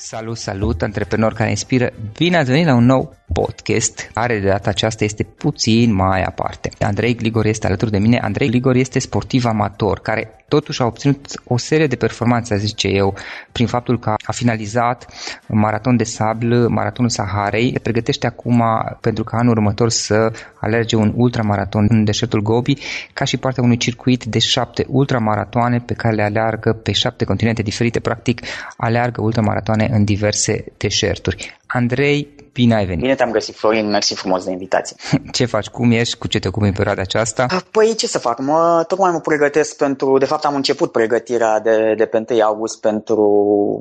Salut, salut, antreprenor care inspiră! Bine ați venit la un nou podcast, care de data aceasta este puțin mai aparte. Andrei Gligor este alături de mine. Andrei Gligor este sportiv amator, care totuși a obținut o serie de performanțe, zice eu, prin faptul că a finalizat maraton de sabl, maratonul Saharei, se pregătește acum pentru ca anul următor să alerge un ultramaraton în deșertul Gobi, ca și partea unui circuit de șapte ultramaratoane pe care le aleargă pe șapte continente diferite, practic aleargă ultramaratoane în diverse deșerturi. Andrei, bine ai venit! Bine te-am găsit, Florin, mersi frumos de invitație. Ce faci, cum ești, cu ce te ocupi în perioada aceasta? Ah, păi ce să fac, mă, tocmai mă pregătesc pentru, de fapt am început pregătirea de, de pe 1 august pentru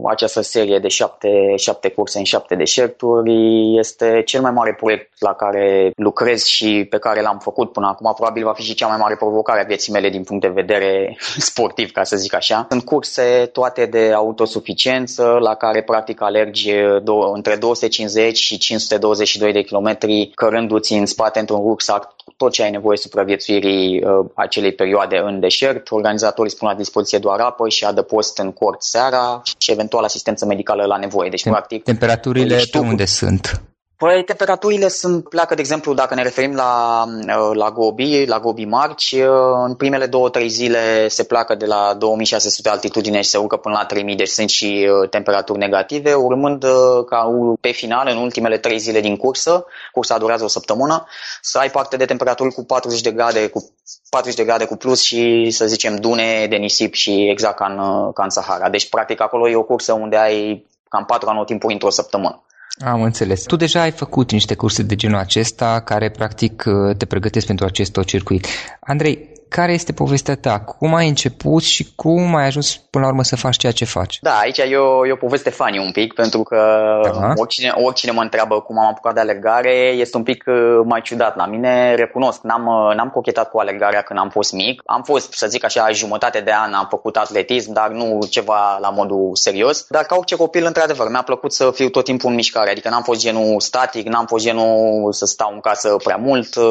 această serie de șapte, șapte curse în șapte deșerturi. Este cel mai mare proiect la care lucrez și pe care l-am făcut până acum. Probabil va fi și cea mai mare provocare a vieții mele din punct de vedere sportiv, ca să zic așa. Sunt curse toate de autosuficiență la care practic alergi două, între 250 și 522 de kilometri, cărându-ți în spate într-un rucsac tot ce ai nevoie supraviețuirii uh, acelei perioade în deșert. Organizatorii spun la dispoziție doar apă și adăpost în cort seara și eventual asistență medicală la nevoie. Deci, Tem- practic, temperaturile pe unde sunt? Păi temperaturile sunt, pleacă, de exemplu, dacă ne referim la, uh, la Gobi, la Gobi Marci, uh, în primele două-trei zile se pleacă de la 2600 altitudine și se urcă până la 3000, deci sunt și uh, temperaturi negative, urmând ca pe final, în ultimele trei zile din cursă, cursa durează o săptămână, să ai parte de temperaturi cu 40 de grade, cu 40 de grade cu plus și, să zicem, dune de nisip și exact ca în, ca în Sahara. Deci, practic, acolo e o cursă unde ai cam patru anotimpuri într-o săptămână. Am înțeles. Tu deja ai făcut niște curse de genul acesta care practic te pregătesc pentru acest tot circuit. Andrei, care este povestea ta? Cum ai început și cum ai ajuns până la urmă să faci ceea ce faci? Da, aici e o, e o poveste funny un pic, pentru că da. oricine, oricine mă întreabă cum am apucat de alergare, este un pic uh, mai ciudat la mine. Recunosc, n-am, uh, n-am cochetat cu alergarea când am fost mic. Am fost, să zic așa, jumătate de an am făcut atletism, dar nu ceva la modul serios. Dar ca orice copil, într-adevăr, mi-a plăcut să fiu tot timpul în mișcare, adică n-am fost genul static, n-am fost genul să stau în casă prea mult, uh,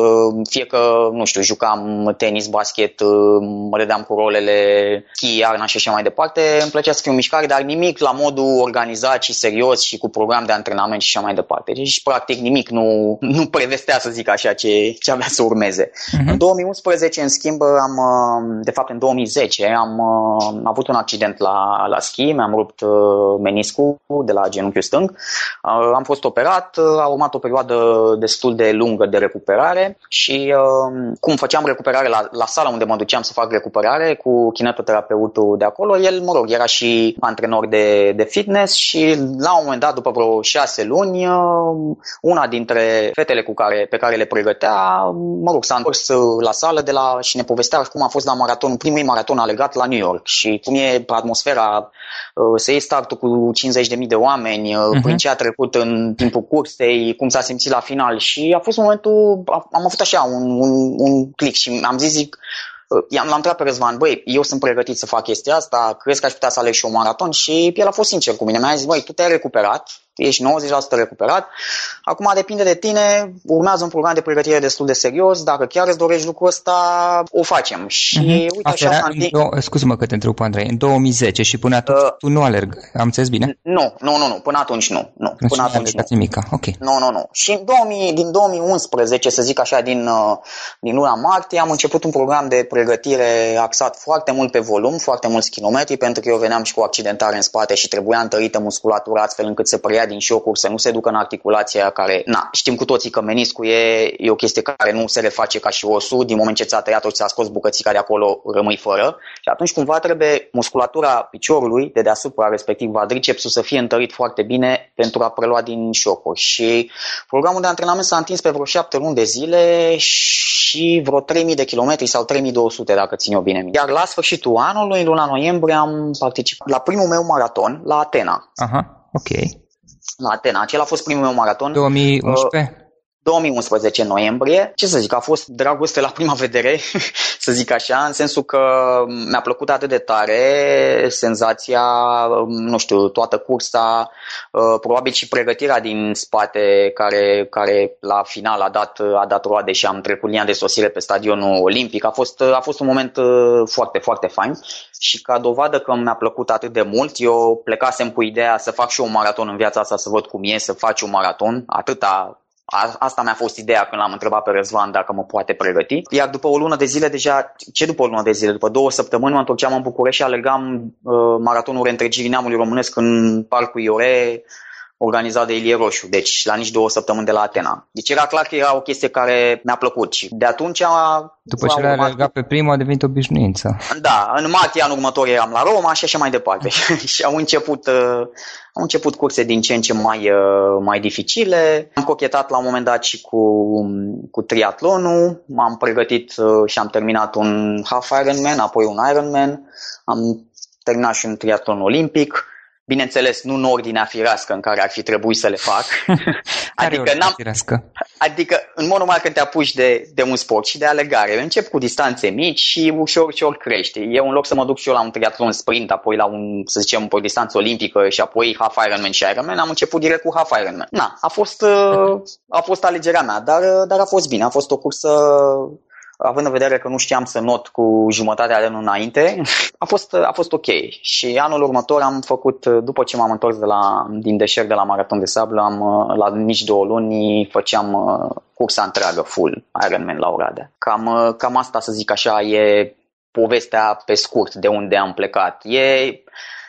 fie că, nu știu, jucam tenis, basket, mă dădeam cu rolele, schi, iarna și așa mai departe. Îmi plăcea să fiu în mișcare, dar nimic la modul organizat și serios și cu program de antrenament și așa mai departe. Deci, practic, nimic nu, nu prevestea, să zic așa, ce, ce avea să urmeze. Uh-huh. În 2011, în schimb, am, de fapt, în 2010, am, am avut un accident la, la schi, mi-am rupt meniscul de la genunchiul stâng. Am fost operat, a urmat o perioadă destul de lungă de recuperare și cum făceam recuperare la, la sala unde mă duceam să fac recuperare cu kinetoterapeutul de acolo, el, mă rog, era și antrenor de, de fitness și la un moment dat, după vreo șase luni, una dintre fetele cu care, pe care le pregătea, mă rog, s-a întors la sală de la, și ne povestea cum a fost la maraton, primul maraton alegat la New York și cum e atmosfera, să iei startul cu 50.000 de oameni, uh-huh. prin ce a trecut în timpul cursei, cum s-a simțit la final și a fost momentul, am avut așa un, un, un click și am zis, zic, I-am, l-am întrebat pe Răzvan, băi, eu sunt pregătit să fac chestia asta, crezi că aș putea să aleg și un maraton? Și el a fost sincer cu mine, mi-a zis, băi, tu te-ai recuperat, ești 90% recuperat. Acum depinde de tine, urmează un program de pregătire destul de serios, dacă chiar îți dorești lucrul ăsta, o facem. Și mm-hmm. uite Asta așa în do- Scuze-mă că te întreb, Andrei, în 2010 și până atunci uh, tu nu alerg, am înțeles bine? Nu, nu, nu, nu, până atunci nu. nu deci până atunci nu. Nimica. ok. Nu, nu, nu. Și în 2000, din 2011, să zic așa, din, uh, din luna martie, am început un program de pregătire axat foarte mult pe volum, foarte mulți kilometri, pentru că eu veneam și cu accidentare în spate și trebuia întărită musculatura astfel încât să preia din șocuri, să nu se ducă în articulația care, na, știm cu toții că meniscul e, e o chestie care nu se reface ca și osul, din moment ce ți-a tăiat-o și ți-a scos bucățica de acolo, rămâi fără. Și atunci cumva trebuie musculatura piciorului de deasupra, respectiv quadricepsul, să fie întărit foarte bine pentru a prelua din șocuri. Și programul de antrenament s-a întins pe vreo șapte luni de zile și vreo 3000 de kilometri sau 3200 dacă țin eu bine minte. Iar la sfârșitul anului, luna noiembrie, am participat la primul meu maraton la Atena. Aha, ok la Atena. Acela a fost primul meu maraton. 2011? Uh, 2011 noiembrie. Ce să zic, a fost dragoste la prima vedere, să zic așa, în sensul că mi-a plăcut atât de tare senzația, nu știu, toată cursa, uh, probabil și pregătirea din spate care, care la final a dat, a dat roade și am trecut linia de sosire pe stadionul olimpic. A fost, a fost un moment uh, foarte, foarte fain și ca dovadă că mi-a plăcut atât de mult, eu plecasem cu ideea să fac și un maraton în viața asta, să văd cum e să faci un maraton, atâta Asta mi-a fost ideea când l-am întrebat pe Răzvan dacă mă poate pregăti. Iar după o lună de zile deja, ce după o lună de zile? După două săptămâni mă întorceam în București și alergam uh, maratonul reîntregirii neamului românesc în Parcul Iore, organizat de Ilie Roșu, deci la nici două săptămâni de la Atena. Deci era clar că era o chestie care mi-a plăcut și de atunci... După ce l-ai alergat pe prima a devenit obișnuință. Da, în martie anul următor eram la Roma și așa mai departe. și au început, uh, au început curse din ce în ce mai, uh, mai dificile. Am cochetat la un moment dat și cu, cu triatlonul, m-am pregătit uh, și am terminat un half Ironman, apoi un Ironman, am terminat și un triatlon olimpic Bineînțeles, nu în ordinea firească în care ar fi trebuit să le fac. adică, n-am, firească? adică, în mod normal, când te apuci de, de un sport și de alegare, încep cu distanțe mici și ușor, ușor crește. Eu, în loc să mă duc și eu la un triatlon sprint, apoi la un, să zicem, o distanță olimpică și apoi half Ironman și Ironman, am început direct cu half Ironman. Na, a fost, a fost alegerea mea, dar, dar a fost bine. A fost o cursă având în vedere că nu știam să not cu jumătatea de anul înainte, a fost, a fost ok. Și anul următor am făcut, după ce m-am întors de la, din deșert de la Maraton de Sablă, am, la nici două luni făceam uh, cursa întreagă, full Ironman la Oradea. Cam, uh, cam asta, să zic așa, e povestea pe scurt de unde am plecat. E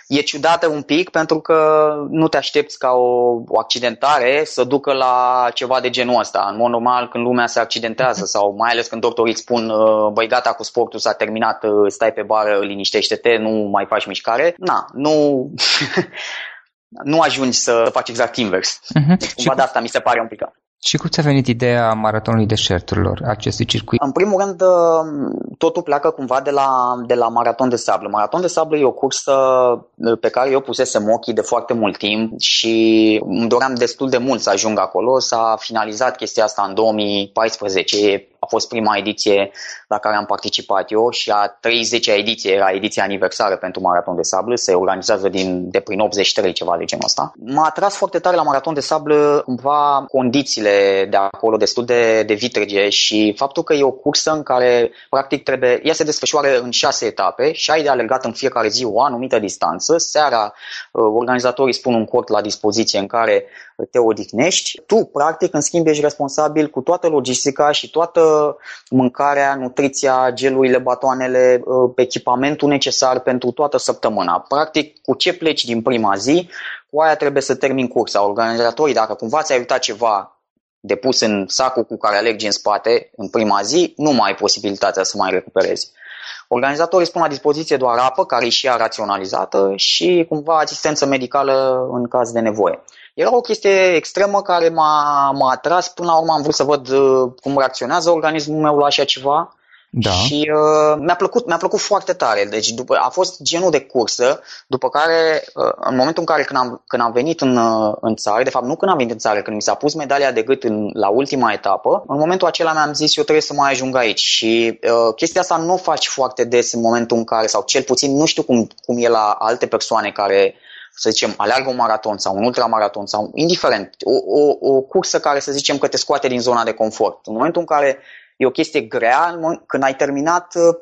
e ciudată un pic pentru că nu te aștepți ca o, o accidentare să ducă la ceva de genul ăsta. În mod normal, când lumea se accidentează sau mai ales când doctorii îți spun uh, băi gata cu sportul s-a terminat, uh, stai pe bară, liniștește-te, nu mai faci mișcare. Na, nu... nu ajungi să faci exact invers. Uh-huh. Deci, cumva de asta mi se pare un pic. Și cum ți-a venit ideea maratonului deșerturilor, acestui circuit? În primul rând, totul pleacă cumva de la, de la maraton de sablă. Maraton de sablă e o cursă pe care eu pusesem ochii de foarte mult timp și îmi doream destul de mult să ajung acolo. S-a finalizat chestia asta în 2014, a fost prima ediție la care am participat eu și a 30-a ediție era ediția aniversară pentru Maraton de Sablă, se organizează din, de prin 83, ceva de genul ăsta. M-a atras foarte tare la Maraton de Sablă cumva condițiile de acolo destul de, de vitrege și faptul că e o cursă în care practic trebuie, ea se desfășoară în șase etape și ai de alergat în fiecare zi o anumită distanță. Seara uh, organizatorii spun un cort la dispoziție în care te odihnești. Tu, practic, în schimb, ești responsabil cu toată logistica și toată mâncarea, nutriția, gelurile, batoanele, uh, echipamentul necesar pentru toată săptămâna. Practic, cu ce pleci din prima zi, cu aia trebuie să termin cursa. Organizatorii, dacă cumva ți-ai uitat ceva de pus în sacul cu care alergi în spate în prima zi, nu mai ai posibilitatea să mai recuperezi. Organizatorii spun la dispoziție doar apă, care e și ea raționalizată, și cumva asistență medicală în caz de nevoie. Era o chestie extremă care m-a, m-a atras. Până la urmă am vrut să văd uh, cum reacționează organismul meu la așa ceva. Da. Și uh, mi-a, plăcut, mi-a plăcut foarte tare. Deci după, a fost genul de cursă, după care, uh, în momentul în care când am, când am venit în, uh, în țară, de fapt nu când am venit în țară, când mi s-a pus medalia de gât în, la ultima etapă, în momentul acela mi-am zis eu trebuie să mai ajung aici. Și uh, chestia asta nu o faci foarte des în momentul în care, sau cel puțin nu știu cum, cum e la alte persoane care să zicem, aleargă un maraton sau un ultramaraton sau indiferent, o, o, o cursă care să zicem că te scoate din zona de confort. În momentul în care e o chestie grea, când ai terminat, uh,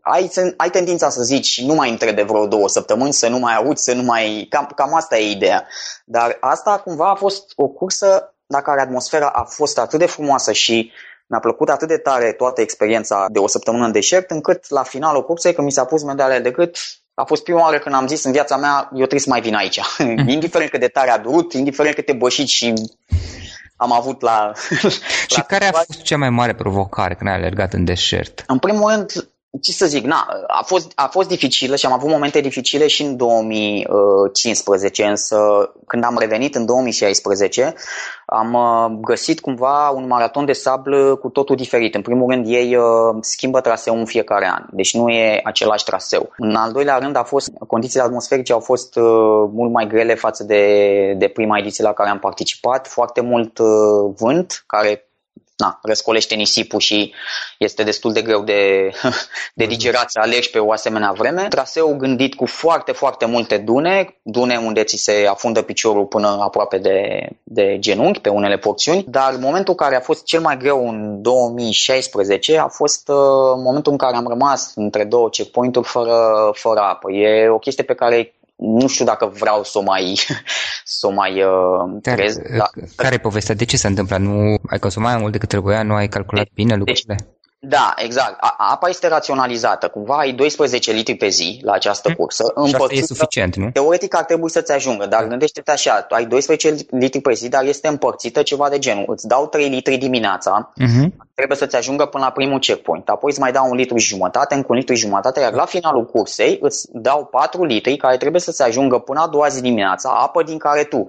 ai, ai tendința să zici nu mai intre de vreo două săptămâni, să nu mai auzi, să nu mai... Cam, cam asta e ideea. Dar asta cumva a fost o cursă la care atmosfera a fost atât de frumoasă și mi-a plăcut atât de tare toată experiența de o săptămână în deșert, încât la finalul cursei, când mi s-a pus medalia de cât, a fost prima oară când am zis în viața mea, eu trebuie să mai vin aici. indiferent cât de tare a durut, indiferent câte bășit și am avut la... și la care a fost cea mai mare provocare când ai alergat în deșert? În primul rând, ce să zic, na, a, fost, a fost dificilă și am avut momente dificile și în 2015, însă când am revenit în 2016, am uh, găsit cumva un maraton de sablă cu totul diferit. În primul rând, ei uh, schimbă traseul în fiecare an, deci nu e același traseu. În al doilea rând, a fost, condițiile atmosferice au fost uh, mult mai grele față de, de prima ediție la care am participat, foarte mult vânt, care na, răscolește nisipul și este destul de greu de, de digerat să alergi pe o asemenea vreme. Traseu gândit cu foarte, foarte multe dune, dune unde ți se afundă piciorul până aproape de, de genunchi pe unele porțiuni, dar momentul care a fost cel mai greu în 2016 a fost uh, momentul în care am rămas între două checkpoint-uri fără, fără apă. E o chestie pe care nu știu dacă vreau să o mai, să o mai uh, trez. Care, da. care e povestea? De ce se întâmplă? Nu ai consumat mai mult decât trebuia? Nu ai calculat deci, bine lucrurile? Deci, da, exact. A, apa este raționalizată. Cumva ai 12 litri pe zi la această hmm. cursă. Și asta e suficient, nu? Teoretic ar trebui să-ți ajungă, dar gândește-te așa, ai 12 litri pe zi, dar este împărțită ceva de genul. Îți dau 3 litri dimineața, uh-huh. trebuie să-ți ajungă până la primul checkpoint. Apoi îți mai dau un litru și jumătate, încă un litru și jumătate, iar la finalul cursei îți dau 4 litri care trebuie să-ți ajungă până a doua zi dimineața, apă din care tu uh,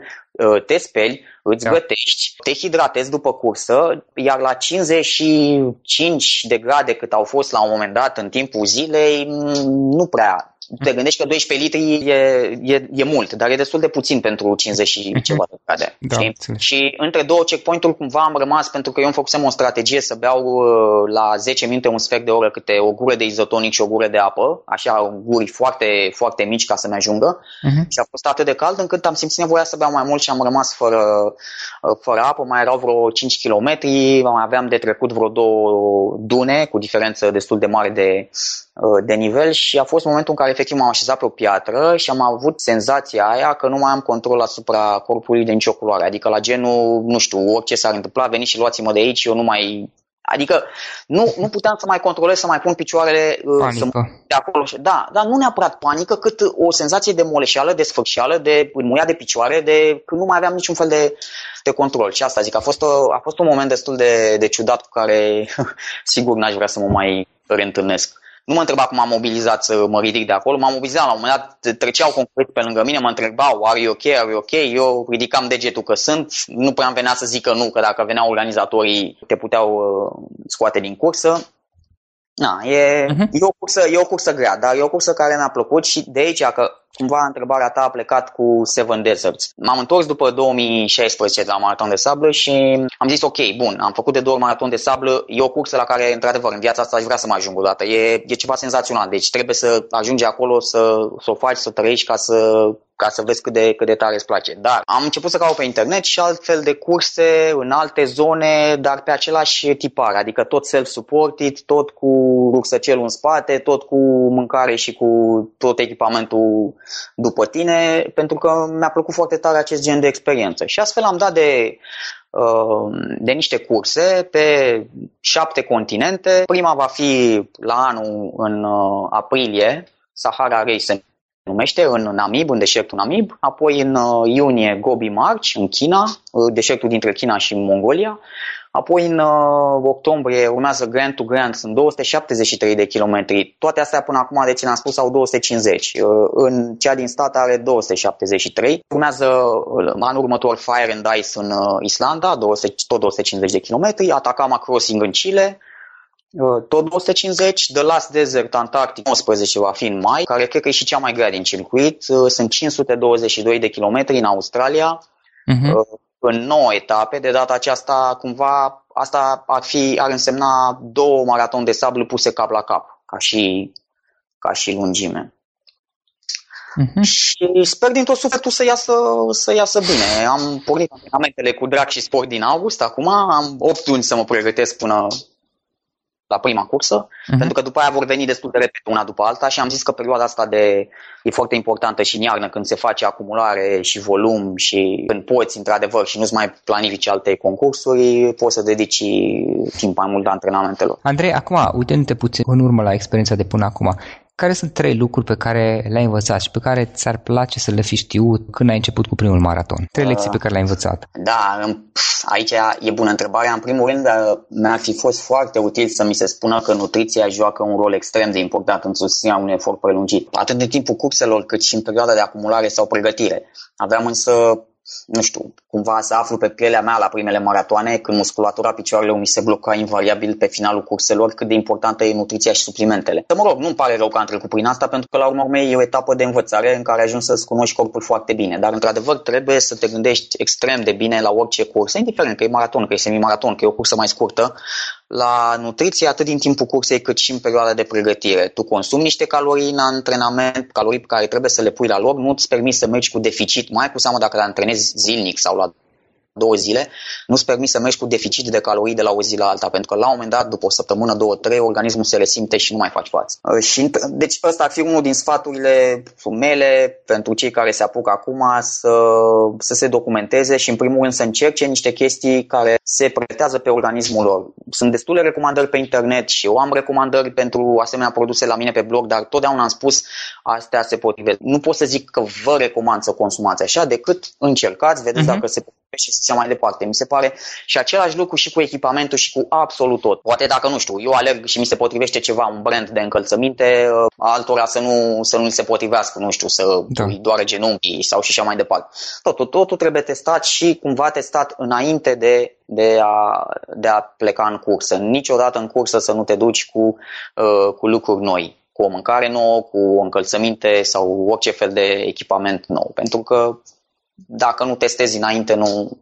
te speli, îți da. gătești, te hidratezi după cursă, iar la 55 de grade cât au fost la un moment dat în timpul zilei, nu prea te gândești că 12 litri e, e, e mult, dar e destul de puțin pentru 50 și mhm. ceva de grade. Da, și între două checkpoint-uri cumva am rămas pentru că eu îmi făcusem o strategie să beau uh, la 10 minute un sfert de oră câte o gură de izotonic și o gură de apă, așa guri foarte, foarte mici ca să-mi ajungă. Uh-huh. Și a fost atât de cald încât am simțit nevoia să beau mai mult și am rămas fără, uh, fără apă. Mai erau vreo 5 km, mai aveam de trecut vreo două dune cu diferență destul de mare de, uh, de nivel și a fost momentul în care efectiv m-am așezat pe o piatră și am avut senzația aia că nu mai am control asupra corpului de nicio culoare. Adică la genul, nu știu, orice s-ar întâmpla, veniți și luați-mă de aici, eu nu mai Adică nu, nu puteam să mai controlez, să mai pun picioarele uh, să de acolo. Da, dar nu neapărat panică, cât o senzație de moleșeală, de sfârșeală, de muia de picioare, de că nu mai aveam niciun fel de, de control. Și asta zic, a fost, o, a fost un moment destul de, de ciudat cu care sigur n-aș vrea să mă mai reîntâlnesc. Nu mă întreba cum am mobilizat să mă ridic de acolo, m-am mobilizat la un moment dat, treceau concret pe lângă mine, mă întrebau, are you ok, are you ok? Eu ridicam degetul că sunt, nu prea am venea să zic că nu, că dacă veneau organizatorii te puteau uh, scoate din cursă. Na, e, uh-huh. e, o cursă, e o cursă grea, dar e o cursă care mi-a plăcut și de aici că cumva întrebarea ta a plecat cu Seven Deserts. M-am întors după 2016 la maraton de sablă și am zis ok, bun, am făcut de două ori maraton de sablă, e o cursă la care, într-adevăr, în viața asta aș vrea să mă ajung o dată. E, e ceva senzațional, deci trebuie să ajungi acolo, să, să o faci, să trăiești ca să ca să vezi cât de, cât de tare îți place. Dar am început să caut pe internet și altfel de curse în alte zone, dar pe același tipar, adică tot self-supported, tot cu rucsăcelul în spate, tot cu mâncare și cu tot echipamentul după tine, pentru că mi-a plăcut foarte tare acest gen de experiență. Și astfel am dat de uh, de niște curse pe șapte continente. Prima va fi la anul în uh, aprilie, Sahara Race numește, în Namib, în deșertul Namib, apoi în uh, iunie Gobi March, în China, uh, deșertul dintre China și Mongolia, apoi în uh, octombrie urmează Grand to Grand, sunt 273 de kilometri, toate astea până acum, de ce am spus, au 250, uh, în cea din stat are 273, urmează uh, anul următor Fire and Ice în uh, Islanda, 200, tot 250 de kilometri, Atacama Crossing în Chile, Uh, tot 250, The Last Desert Antarctic 19 va fi în mai, care cred că e și cea mai grea din circuit. Uh, sunt 522 de kilometri în Australia, uh-huh. în 9 etape. De data aceasta, cumva, asta ar, fi, ar însemna două maraton de sablu puse cap la cap, ca și, ca și lungime. Uh-huh. Și sper din tot sufletul să iasă, să iasă bine. Am pornit antrenamentele cu drag și sport din august, acum am 8 luni să mă pregătesc până, la prima cursă, uh-huh. pentru că după aia vor veni destul de repede una după alta și am zis că perioada asta de e foarte importantă și în iarnă când se face acumulare și volum și când poți într-adevăr și nu-ți mai planifici alte concursuri, poți să dedici timp mai mult de antrenamentelor. Andrei, acum, uitându-te puțin în urmă la experiența de până acum, care sunt trei lucruri pe care le-ai învățat și pe care ți-ar place să le fi știut când ai început cu primul maraton? Trei lecții pe care le-ai învățat. Da, aici e bună întrebarea. În primul rând, uh, mi-ar fi fost foarte util să mi se spună că nutriția joacă un rol extrem de important în susținerea unui efort prelungit, atât în timpul curselor cât și în perioada de acumulare sau pregătire. Aveam însă nu știu, cumva să aflu pe pielea mea la primele maratoane, când musculatura picioarelor mi se bloca invariabil pe finalul curselor, cât de importantă e nutriția și suplimentele. Să mă rog, nu-mi pare rău că am trecut prin asta, pentru că la urmă urmei e o etapă de învățare în care ajungi să-ți cunoști corpul foarte bine. Dar, într-adevăr, trebuie să te gândești extrem de bine la orice cursă, indiferent că e maraton, că e semimaraton, că e o cursă mai scurtă, la nutriție atât din timpul cursei cât și în perioada de pregătire. Tu consumi niște calorii în antrenament, calorii pe care trebuie să le pui la loc, nu îți permis să mergi cu deficit, mai cu seamă dacă le antrenezi zilnic sau la două zile, nu-ți permis să mergi cu deficit de calorii de la o zi la alta, pentru că la un moment dat, după o săptămână, două, trei, organismul se resimte și nu mai faci față. Uh, și, deci ăsta ar fi unul din sfaturile mele pentru cei care se apucă acum să, să se documenteze și în primul rând să încerce niște chestii care se pretează pe organismul lor. Sunt destule recomandări pe internet și eu am recomandări pentru asemenea produse la mine pe blog, dar totdeauna am spus astea se potrivesc. Nu pot să zic că vă recomand să consumați așa, decât încercați, vedeți uh-huh. dacă se și așa mai departe. Mi se pare și același lucru și cu echipamentul și cu absolut tot. Poate dacă, nu știu, eu alerg și mi se potrivește ceva, un brand de încălțăminte, uh, altora să nu, să nu se potrivească, nu știu, să da. îi doare genunchii sau și așa mai departe. Totul, totul trebuie testat și cumva testat înainte de, de, a, de a pleca în cursă. Niciodată în cursă să nu te duci cu, uh, cu lucruri noi cu o mâncare nouă, cu o încălțăminte sau orice fel de echipament nou. Pentru că dacă nu testezi înainte, nu,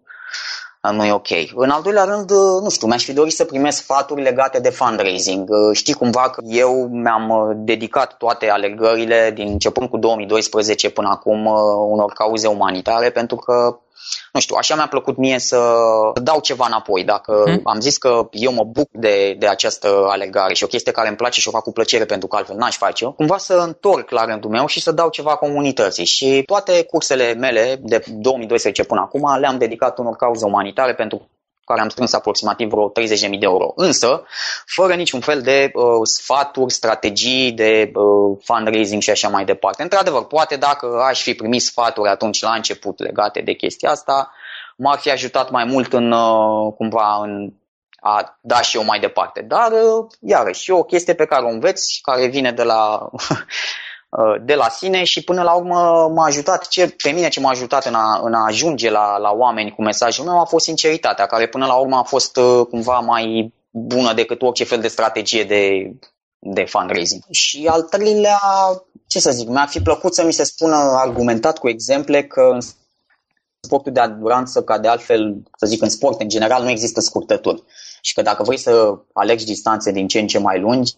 nu e ok. În al doilea rând, nu știu, mi-aș fi dorit să primesc sfaturi legate de fundraising. Știi cumva că eu mi-am dedicat toate alegările din începând cu 2012 până acum unor cauze umanitare pentru că nu știu, așa mi-a plăcut mie să dau ceva înapoi. Dacă hmm. am zis că eu mă buc de, de această alegare și o chestie care îmi place și o fac cu plăcere pentru că altfel n-aș face cumva să întorc la rândul meu și să dau ceva comunității. Și toate cursele mele de 2012 până acum le-am dedicat unor cauze umanitare pentru care am strâns aproximativ vreo 30.000 de euro. Însă, fără niciun fel de uh, sfaturi, strategii de uh, fundraising și așa mai departe. Într-adevăr, poate dacă aș fi primit sfaturi atunci la început legate de chestia asta, m-ar fi ajutat mai mult în, uh, cumva, în a da și eu mai departe. Dar, uh, iarăși, e o chestie pe care o înveți, care vine de la Uh, de la sine și până la urmă m-a ajutat, ce, pe mine ce m-a ajutat în a, în a ajunge la, la oameni cu mesajul meu a fost sinceritatea, care până la urmă a fost uh, cumva mai bună decât orice fel de strategie de, de fundraising. Și al treilea, ce să zic, mi-ar fi plăcut să mi se spună argumentat cu exemple că în sportul de aduranță, ca de altfel, să zic, în sport în general, nu există scurtături. Și că dacă vrei să alegi distanțe din ce în ce mai lungi,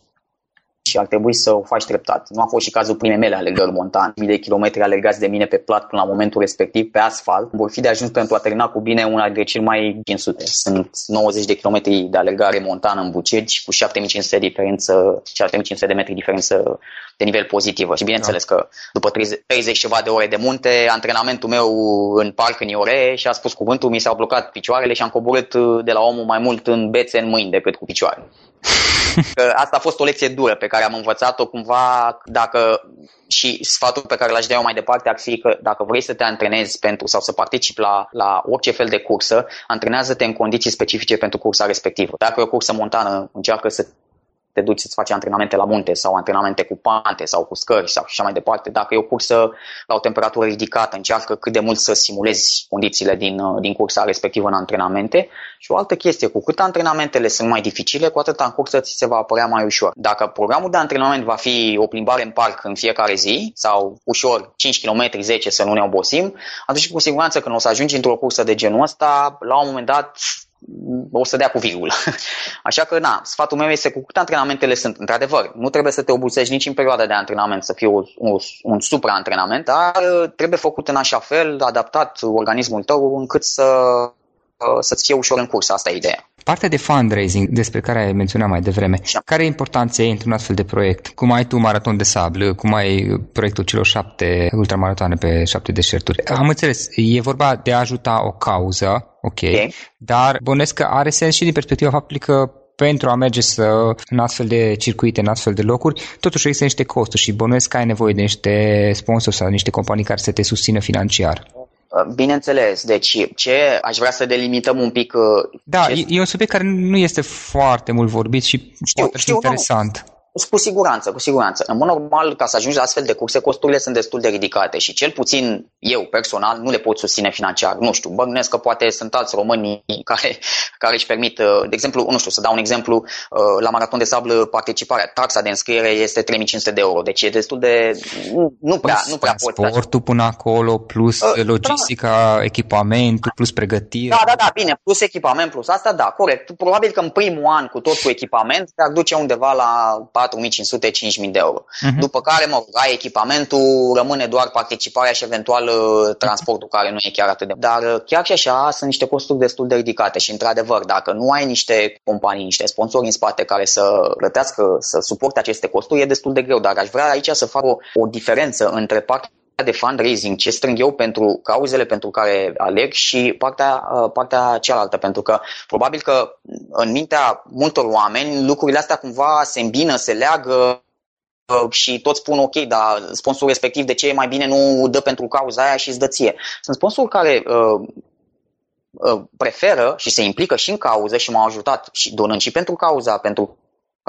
și ar trebui să o faci treptat. Nu a fost și cazul primei mele alegări montane. Mii de kilometri alergați de mine pe plat până la momentul respectiv, pe asfalt, vor fi de ajuns pentru a termina cu bine una dintre cel mai 500. Sunt 90 de kilometri de alergare montană în Bucegi cu 7500 de diferență, 7500 de metri diferență de nivel pozitivă. Și bineînțeles că după 30, 30 ceva de ore de munte, antrenamentul meu în parc în Iore și a spus cuvântul, mi s-au blocat picioarele și am coborât de la omul mai mult în bețe în mâini decât cu picioare. Că asta a fost o lecție dură pe care am învățat-o cumva dacă și sfatul pe care l-aș da eu mai departe ar fi că dacă vrei să te antrenezi pentru sau să participi la, la orice fel de cursă, antrenează-te în condiții specifice pentru cursa respectivă. Dacă e o cursă montană, încearcă să te duci să-ți faci antrenamente la munte sau antrenamente cu pante sau cu scări sau așa mai departe. Dacă e o cursă la o temperatură ridicată, încearcă cât de mult să simulezi condițiile din, uh, din cursa respectivă în antrenamente. Și o altă chestie, cu cât antrenamentele sunt mai dificile, cu atât în cursă ți se va apărea mai ușor. Dacă programul de antrenament va fi o plimbare în parc în fiecare zi sau ușor 5 km, 10 să nu ne obosim, atunci cu siguranță când o să ajungi într-o cursă de genul ăsta, la un moment dat o să dea cu virgulă. Așa că, na, sfatul meu este cu cât antrenamentele sunt, într-adevăr, nu trebuie să te obosești nici în perioada de antrenament să fie o, o, un supraantrenament, dar trebuie făcut în așa fel, adaptat organismul tău încât să, să-ți fie ușor în curs. Asta e ideea. Partea de fundraising despre care ai menționat mai devreme, Așa. care e importanța ei într-un astfel de proiect? Cum ai tu maraton de sablă, cum ai proiectul celor șapte ultramaratoane pe șapte deșerturi? Am înțeles, e vorba de a ajuta o cauză, ok, okay. dar bănesc că are sens și din perspectiva faptului că pentru a merge să, în astfel de circuite, în astfel de locuri, totuși există niște costuri și bănuiesc că ai nevoie de niște sponsori sau niște companii care să te susțină financiar. Uh, bineînțeles, deci ce aș vrea să delimităm un pic... Uh, da, ce... e un subiect care nu este foarte mult vorbit și știu, poate știu, interesant. Cu siguranță, cu siguranță. În mod normal, ca să ajungi la astfel de curse, costurile sunt destul de ridicate și cel puțin eu, personal, nu le pot susține financiar. Nu știu, bănuiesc că poate sunt alți români care, care își permit, uh, de exemplu, nu știu, să dau un exemplu, uh, la Maraton de Sablă participarea, taxa de înscriere este 3500 de euro, deci e destul de... Nu prea, plus nu prea pot. Transportul până acolo, plus uh, logistica, da. echipamentul, plus pregătire. Da, da, da, bine, plus echipament, plus asta, da, corect. Probabil că în primul an cu tot cu echipament te-ar duce undeva la 4500-5000 de euro. Uh-huh. După care, mă ai echipamentul, rămâne doar participarea și eventual uh, transportul, care nu e chiar atât de... Dar uh, chiar și așa sunt niște costuri destul de ridicate și, într-adevăr, dacă nu ai niște companii, niște sponsori în spate care să plătească, să suporte aceste costuri, e destul de greu. Dar aș vrea aici să fac o, o diferență între partea de fundraising, ce strâng eu pentru cauzele pentru care aleg și partea, uh, partea cealaltă, pentru că probabil că în mintea multor oameni lucrurile astea cumva se îmbină, se leagă uh, și toți spun ok, dar sponsorul respectiv de ce e mai bine nu dă pentru cauza aia și îți dă ție. Sunt sponsori care uh, uh, preferă și se implică și în cauză și m-au ajutat și donând și pentru cauza, pentru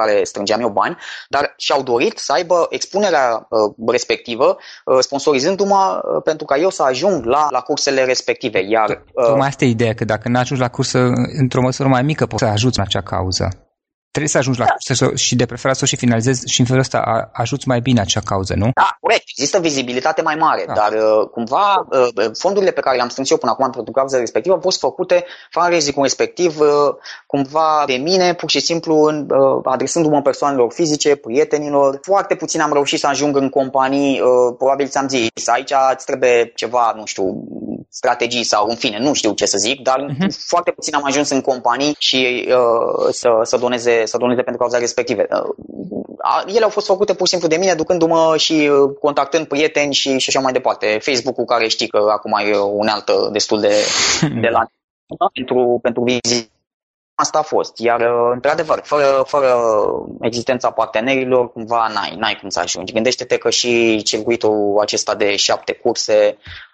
care strângeam eu bani, dar și-au dorit să aibă expunerea uh, respectivă, uh, sponsorizându-mă uh, pentru ca eu să ajung la, la cursele respective. Iar, uh, Tocmai asta e ideea, că dacă nu ajungi la cursă într-o măsură mai mică, poți să ajuți în acea cauză. Trebuie să ajungi la da. și de preferat să o și finalizezi și în felul ăsta ajuți mai bine acea cauză, nu? Da, corect. Există vizibilitate mai mare, da. dar uh, cumva uh, fondurile pe care le-am strâns eu până acum pentru cauza respectivă au fost făcute fundraising respectiv uh, cumva de mine, pur și simplu în, adresându-mă persoanelor fizice, prietenilor. Foarte puțin am reușit să ajung în companii, probabil ți-am zis, aici îți trebuie ceva, nu știu, strategii sau în fine, nu știu ce să zic, dar uh-huh. foarte puțin am ajuns în companii și uh, să, să doneze să doneze pentru cauza respective. Uh, ele au fost făcute pur și simplu de mine, ducându-mă și uh, contactând prieteni și, și așa mai departe. Facebook-ul, care știi că acum e unealtă destul de, de la pentru, pentru vizit. Asta a fost. Iar, uh, într-adevăr, fără, fără existența partenerilor, cumva n-ai, n-ai cum să ajungi. Gândește-te că și circuitul acesta de șapte curse Uh,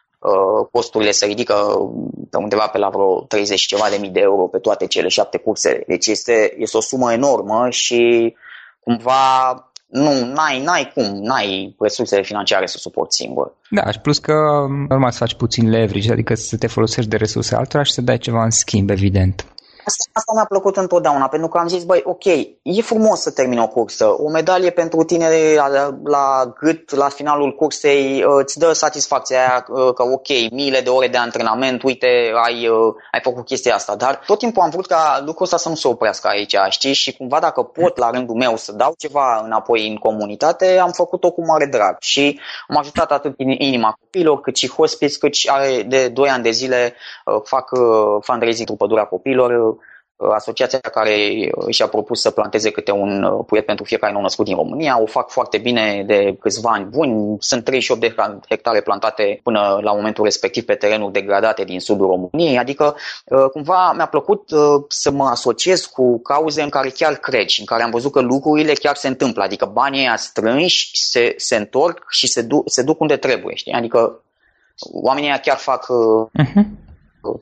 costurile se ridică pe undeva pe la vreo 30 ceva de mii de euro pe toate cele șapte curse. Deci este, este o sumă enormă și cumva nu, n-ai, n-ai cum, n-ai resursele financiare să suporti singur. Da, și plus că normal să faci puțin leverage, adică să te folosești de resurse altora și să dai ceva în schimb, evident. Asta, asta mi-a plăcut întotdeauna, pentru că am zis, băi, ok, e frumos să termini o cursă, o medalie pentru tine la, la gât, la finalul cursei, uh, îți dă satisfacția aia uh, că, ok, miile de ore de antrenament, uite, ai, uh, ai făcut chestia asta, dar tot timpul am vrut ca lucrul ăsta să nu se oprească aici, știi, și cumva dacă pot la rândul meu să dau ceva înapoi în comunitate, am făcut-o cu mare drag. Și am ajutat atât în inima copilor, cât și hospice, cât și are de 2 ani de zile fac fundraising pentru pădurea copilor, Uh, asociația care uh, și-a propus să planteze câte un uh, puiet pentru fiecare nou născut din România. O fac foarte bine de câțiva ani buni. Sunt 38 de hectare plantate până la momentul respectiv pe terenuri degradate din sudul României. Adică cumva mi-a plăcut să mă asociez cu cauze în care chiar cred și în care am văzut că lucrurile chiar se întâmplă. Adică banii ăia strânși se, se întorc și se, du- se duc unde trebuie. Știi? Adică oamenii ăia chiar fac, uh-huh.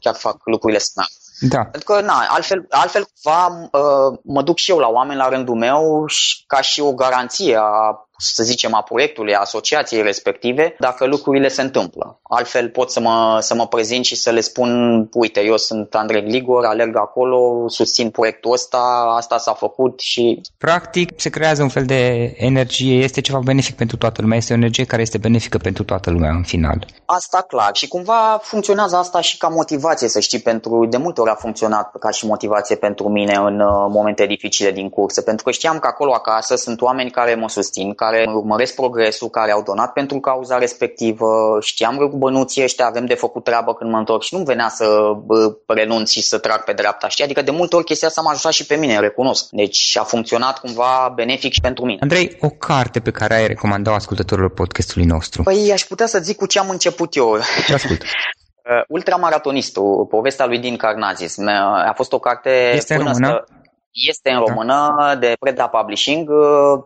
chiar fac lucrurile smart. Da. Pentru că, na, altfel, altfel cumva uh, mă duc și eu la oameni la rândul meu și, ca și o garanție a să zicem, a proiectului, a asociației respective, dacă lucrurile se întâmplă. Altfel pot să mă, să mă prezint și să le spun, uite, eu sunt Andrei Gligor, alerg acolo, susțin proiectul ăsta, asta s-a făcut și... Practic se creează un fel de energie, este ceva benefic pentru toată lumea, este o energie care este benefică pentru toată lumea în final. Asta clar și cumva funcționează asta și ca motivație, să știi, pentru de multe ori a funcționat ca și motivație pentru mine în uh, momente dificile din cursă, pentru că știam că acolo acasă sunt oameni care mă susțin, care urmăresc progresul, care au donat pentru cauza respectivă, știam că cu bănuții ăștia avem de făcut treabă când mă întorc și nu venea să renunț și să trag pe dreapta, știi? Adică de multe ori chestia asta m-a ajutat și pe mine, recunosc. Deci a funcționat cumva benefic și pentru mine. Andrei, o carte pe care ai recomandat ascultătorilor podcastului nostru? Păi aș putea să zic cu ce am început eu. Ce ascult? Uh, Ultramaratonistul, povestea lui Din Carnazis. A fost o carte este până română? Să... Este în română, de Preda Publishing.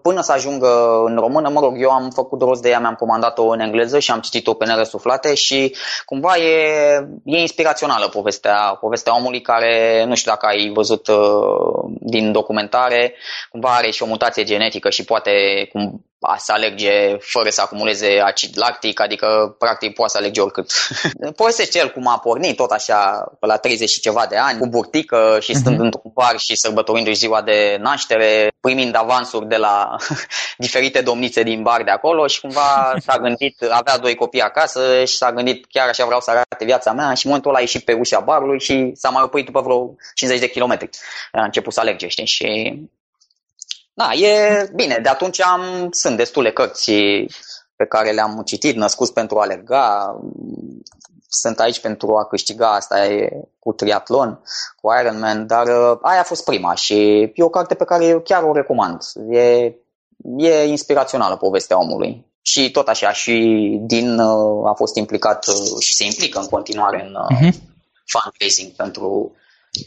Până să ajungă în română, mă rog, eu am făcut rost de ea, mi-am comandat-o în engleză și am citit-o pe neresuflate și cumva e, e inspirațională povestea, povestea omului care, nu știu dacă ai văzut uh, din documentare, cumva are și o mutație genetică și poate cum, a să alerge fără să acumuleze acid lactic, adică practic poate să alerge oricât. Povestește el cum a pornit tot așa pe la 30 și ceva de ani, cu burtică și stând uh-huh. într-un bar și sărbătorindu-și ziua de naștere, primind avansuri de la diferite domnițe din bar de acolo și cumva s-a gândit, avea doi copii acasă și s-a gândit chiar așa vreau să arate viața mea și în momentul ăla a ieșit pe ușa barului și s-a mai oprit după vreo 50 de kilometri. A început să alerge, știi, și da, e bine, de atunci am, sunt destule cărți pe care le-am citit, născut pentru a alerga, sunt aici pentru a câștiga, asta e cu triatlon, cu Ironman, dar uh, aia a fost prima și e o carte pe care eu chiar o recomand. E, e inspirațională povestea omului. Și tot așa, și din uh, a fost implicat uh, și se implică în continuare în uh-huh. fundraising pentru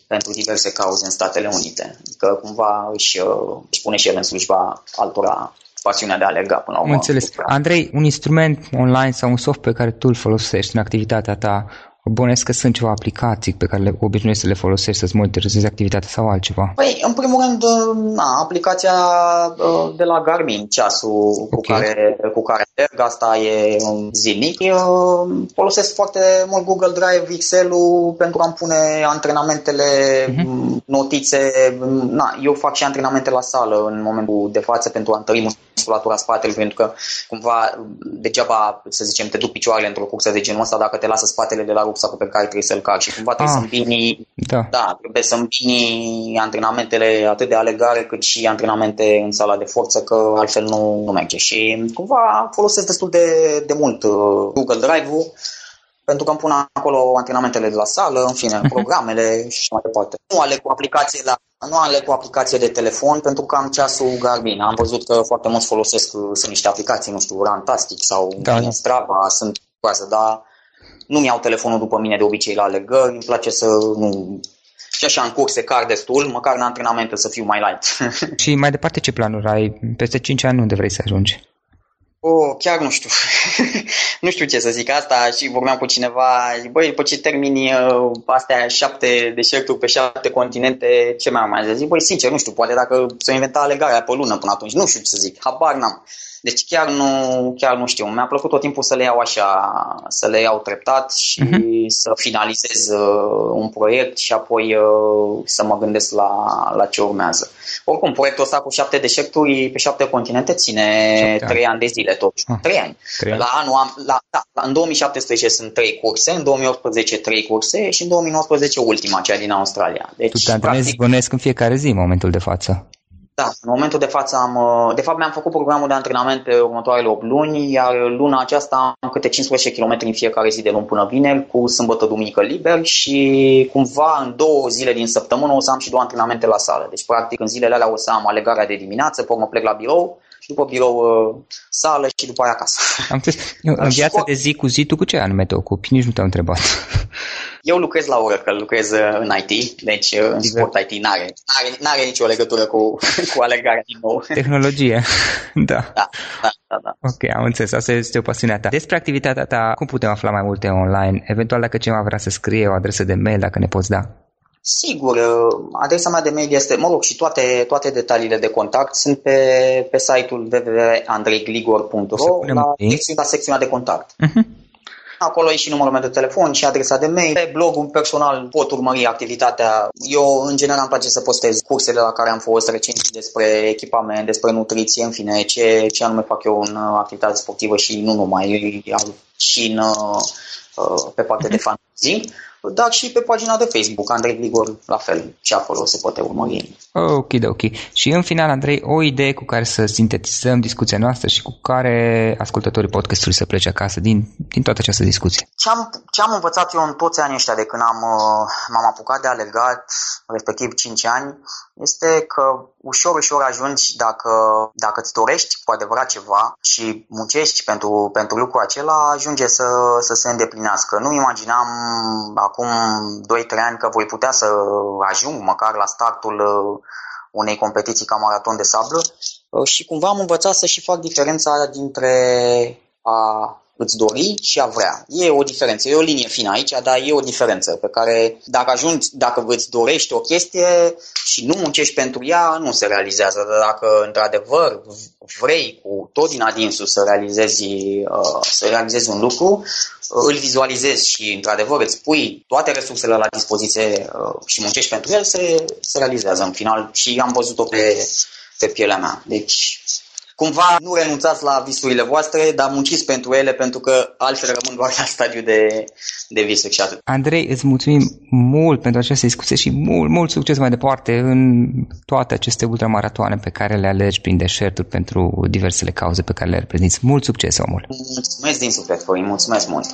pentru diverse cauze în Statele Unite. Adică cumva își, uh, își pune și el în slujba altora pasiunea de a alerga până la urmă. Înțeles. Andrei, un instrument online sau un soft pe care tu îl folosești în activitatea ta Bănesc că sunt ceva aplicații pe care le obișnuiești să le folosești să-ți monitorizezi activitatea sau altceva? Păi, în primul rând, na, aplicația uh, de la Garmin, ceasul okay. cu care, cu care alerg, asta e zilnic. Eu folosesc foarte mult Google Drive, Excel-ul pentru a-mi pune antrenamentele, uh-huh. notițe. Na, eu fac și antrenamente la sală în momentul de față pentru a întări musculatura spatelui, pentru că cumva degeaba, să zicem, te duc picioarele într-o cursă de genul ăsta dacă te lasă spatele de la rucsacul pe care trebuie să-l carci și cumva trebuie ah, să îmbini, da. da, trebuie să îmbini antrenamentele atât de alegare cât și antrenamente în sala de forță, că altfel nu, nu merge. Și cumva folosesc destul de, de mult uh, Google Drive-ul pentru că îmi pun acolo antrenamentele de la sală, în fine, programele și mai departe. Nu aleg cu aplicație la nu aleg cu aplicație de telefon pentru că am ceasul Garmin. Am văzut că foarte mulți folosesc, uh, sunt niște aplicații, nu știu, Rantastic sau da. Strava, sunt coasă, dar nu mi-au telefonul după mine de obicei la alegări, îmi place să nu... Și așa în curse car destul, măcar în antrenamente să fiu mai light. și mai departe ce planuri ai? Peste 5 ani unde vrei să ajungi? Oh, chiar nu știu. nu știu ce să zic asta și vorbeam cu cineva, băi, după ce termini uh, astea șapte deșerturi pe șapte continente, ce mai am mai zis? Băi, sincer, nu știu, poate dacă s-o inventa alegarea pe lună până atunci, nu știu ce să zic, habar n-am. Deci chiar nu, chiar nu știu. Mi-a plăcut tot timpul să le iau așa, să le iau treptat și uh-huh. să finalizez uh, un proiect și apoi uh, să mă gândesc la, la ce urmează. Oricum, proiectul ăsta cu șapte deșerturi pe șapte continente ține trei ani de zile tot. Ah, trei ani. Trei ani. La anul am, la, da, în 2017 sunt trei curse, în 2018 trei curse și în 2019 ultima, cea din Australia. Deci, tu te antrenezi practic... în fiecare zi în momentul de față. Da, în momentul de față am, uh, de fapt mi-am făcut programul de antrenament pe următoarele 8 luni, iar luna aceasta am câte 15 km în fiecare zi de luni până vineri, cu sâmbătă, duminică liber și cumva în două zile din săptămână o să am și două antrenamente la sală. Deci practic în zilele alea o să am alegarea de dimineață, pe urmă plec la birou și după birou uh, sală și după aia acasă. Am Eu, în viața de zi cu zi, tu cu ce anume te ocupi? Nici nu te-am întrebat. Eu lucrez la Oracle, lucrez uh, în IT, deci uh, în sport IT n-are, n-are, n-are nicio legătură cu, cu alegarea din nou. Tehnologie, da. Da, da, da, da. Ok, am înțeles, asta este o pasiune ta. Despre activitatea ta, cum putem afla mai multe online? Eventual dacă cineva vrea să scrie o adresă de mail, dacă ne poți da. Sigur, uh, adresa mea de mail este, mă rog, și toate, toate detaliile de contact sunt pe, pe site-ul www.andreigligor.ro la, la secțiunea de contact. Uh-huh. Acolo e și numărul meu de telefon și adresa de mail. Pe blogul personal pot urmări activitatea. Eu, în general, îmi place să postez cursele la care am fost recent despre echipament, despre nutriție, în fine, ce, ce anume fac eu în uh, activitate sportivă și nu numai, și în, uh, pe partea de mhm. Fantasy dar și pe pagina de Facebook, Andrei Grigor, la fel, și acolo se poate urmări. Ok, ok. Și în final, Andrei, o idee cu care să sintetizăm discuția noastră și cu care ascultătorii podcastului să plece acasă din, din toată această discuție. Ce am, ce am învățat eu în toți anii ăștia de când am, uh, m-am apucat de alergat, respectiv 5 ani, este că ușor, ușor ajungi dacă, dacă îți dorești cu adevărat ceva și muncești pentru, pentru lucrul acela, ajunge să, să se îndeplinească. Nu imaginam acum 2-3 ani că voi putea să ajung măcar la startul unei competiții ca maraton de sablă. Și cumva am învățat să și fac diferența dintre a îți dori și a vrea. E o diferență, e o linie fină aici, dar e o diferență pe care dacă ajungi, dacă îți dorești o chestie și nu muncești pentru ea, nu se realizează. Dar dacă într-adevăr vrei cu tot din adinsul să realizezi, uh, să realizezi un lucru, îl vizualizezi și într-adevăr îți pui toate resursele la dispoziție uh, și muncești pentru el, se, se realizează în final și am văzut-o pe, pe pielea mea. Deci cumva nu renunțați la visurile voastre, dar munciți pentru ele pentru că altfel rămân doar la stadiu de, de visuri și atât. Andrei, îți mulțumim mult pentru această discuție și mult, mult succes mai departe în toate aceste ultramaratoane pe care le alegi prin deșerturi pentru diversele cauze pe care le reprezinți. Mult succes, omul! Mulțumesc din suflet, Florin, mulțumesc mult!